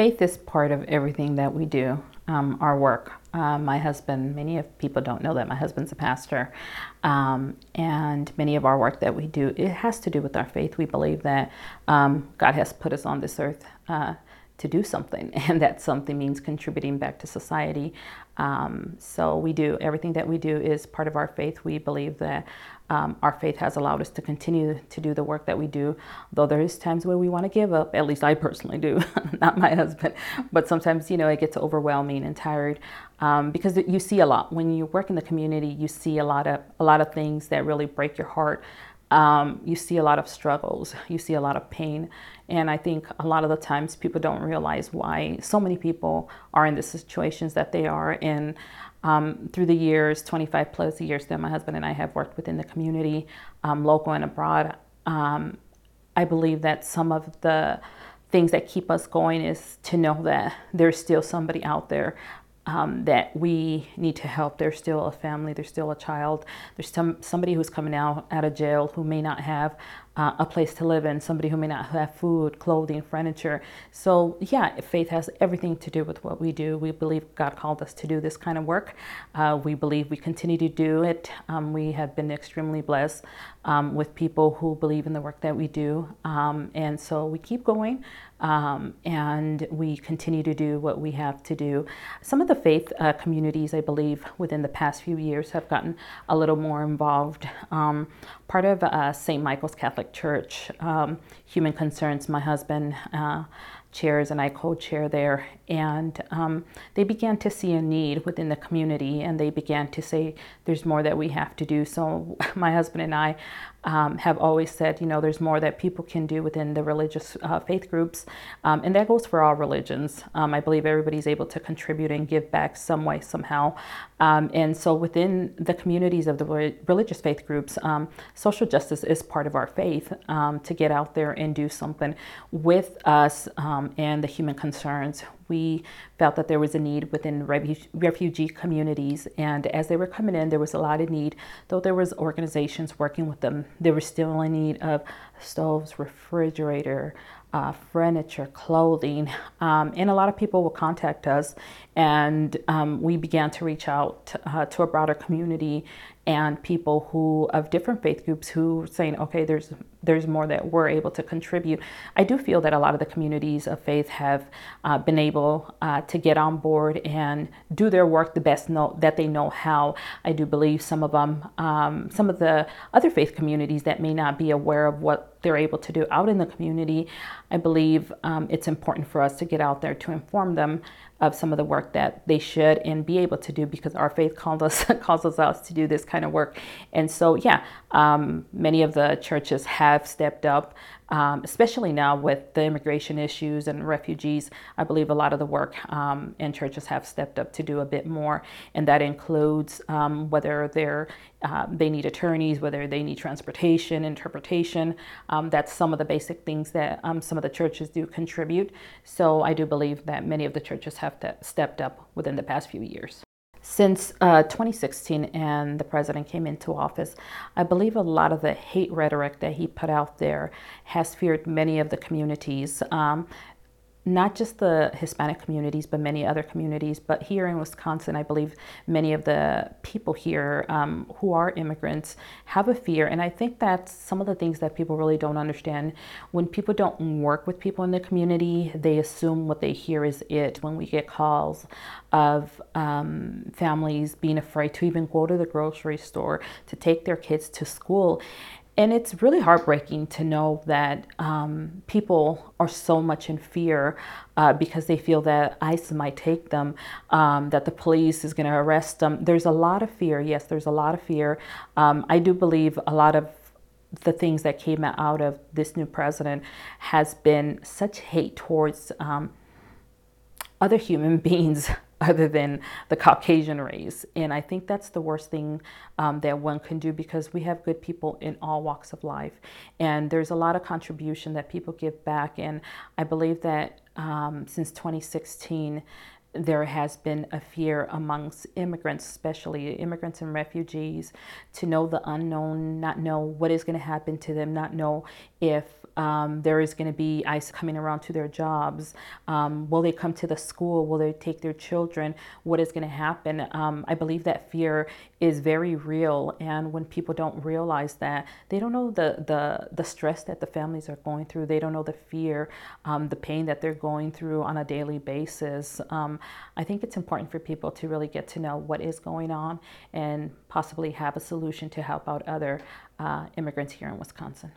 Faith is part of everything that we do, um, our work. Uh, my husband, many of people don't know that my husband's a pastor, um, and many of our work that we do, it has to do with our faith. We believe that um, God has put us on this earth uh, to do something, and that something means contributing back to society. Um, so we do everything that we do is part of our faith. We believe that um, our faith has allowed us to continue to do the work that we do, though there is times where we want to give up. At least I personally do, not my husband. But sometimes, you know, it gets overwhelming and tired um, because you see a lot when you work in the community. You see a lot of a lot of things that really break your heart. Um, you see a lot of struggles, you see a lot of pain. And I think a lot of the times people don't realize why so many people are in the situations that they are. in. um, through the years, 25 plus years that my husband and I have worked within the community, um, local and abroad, um, I believe that some of the things that keep us going is to know that there's still somebody out there um, that we need to help. There's still a family, there's still a child, there's some somebody who's coming out out of jail who may not have uh, a place to live in, somebody who may not have food, clothing, furniture. So yeah, faith has everything to do with what we do. We believe God called us to do this kind of work. Uh, we believe we continue to do it. Um, we have been extremely blessed um, with people who believe in the work that we do, um, and so we keep going. Um, and we continue to do what we have to do. Some of the faith uh, communities, I believe, within the past few years have gotten a little more involved. Um, part of uh, St. Michael's Catholic Church, um, Human Concerns, my husband uh, chairs and I co chair there. And um, they began to see a need within the community and they began to say, there's more that we have to do. So my husband and I um, have always said, you know, there's more that people can do within the religious uh, faith groups. Um, and that goes for all religions. Um, I believe everybody's able to contribute and give back some way, somehow. Um, and so within the communities of the religious faith groups, um, social justice is part of our faith to get out there and do something with us Um, and the human concerns we felt that there was a need within refugee communities. And as they were coming in, there was a lot of need, though there was organizations working with them. There was still a need of stoves, refrigerator, uh, furniture, clothing, um, and a lot of people will contact us, and um, we began to reach out uh, to a broader community and people who of different faith groups who saying, okay, there's there's more that we're able to contribute. I do feel that a lot of the communities of faith have uh, been able uh, to get on board and do their work the best know, that they know how. I do believe some of them, um, some of the other faith communities that may not be aware of what they're able to do out in the community, I believe um, it's important for us to get out there to inform them of some of the work that they should and be able to do because our faith calls us calls us to do this kind of work. And so, yeah, um, many of the churches have stepped up um, especially now with the immigration issues and refugees. I believe a lot of the work um, in churches have stepped up to do a bit more, and that includes um, whether they're uh, they need attorneys, whether they need transportation, interpretation. Um, that's some of the basic things that um, some of the churches do contribute. So I do believe that many of the churches have stepped up within the past few years. Since uh, 2016 and the president came into office, I believe a lot of the hate rhetoric that he put out there has feared many of the communities. Um, not just the Hispanic communities, but many other communities. But here in Wisconsin, I believe many of the people here um, who are immigrants have a fear. And I think that's some of the things that people really don't understand. When people don't work with people in the community, they assume what they hear is it. When we get calls of um, families being afraid to even go to the grocery store, to take their kids to school, and it's really heartbreaking to know that um, people are so much in fear uh, because they feel that ICE might take them, um, that the police is going to arrest them. There's a lot of fear. Yes, there's a lot of fear. Um, I do believe a lot of the things that came out of this new president has been such hate towards um, other human beings other than the Caucasian race. And I think that's the worst thing um, that one can do because we have good people in all walks of life. And there's a lot of contribution that people give back. And I believe that um, since 2016, there has been a fear amongst immigrants, especially immigrants and refugees, to know the unknown, not know what is going to happen to them, not know if Um, there is going to be ICE coming around to their jobs. Um, will they come to the school? Will they take their children? What is going to happen? Um, I believe that fear is very real, and when people don't realize that, they don't know the the the stress that the families are going through. They don't know the fear, um, the pain that they're going through on a daily basis. Um, I think it's important for people to really get to know what is going on and possibly have a solution to help out other uh, immigrants here in Wisconsin.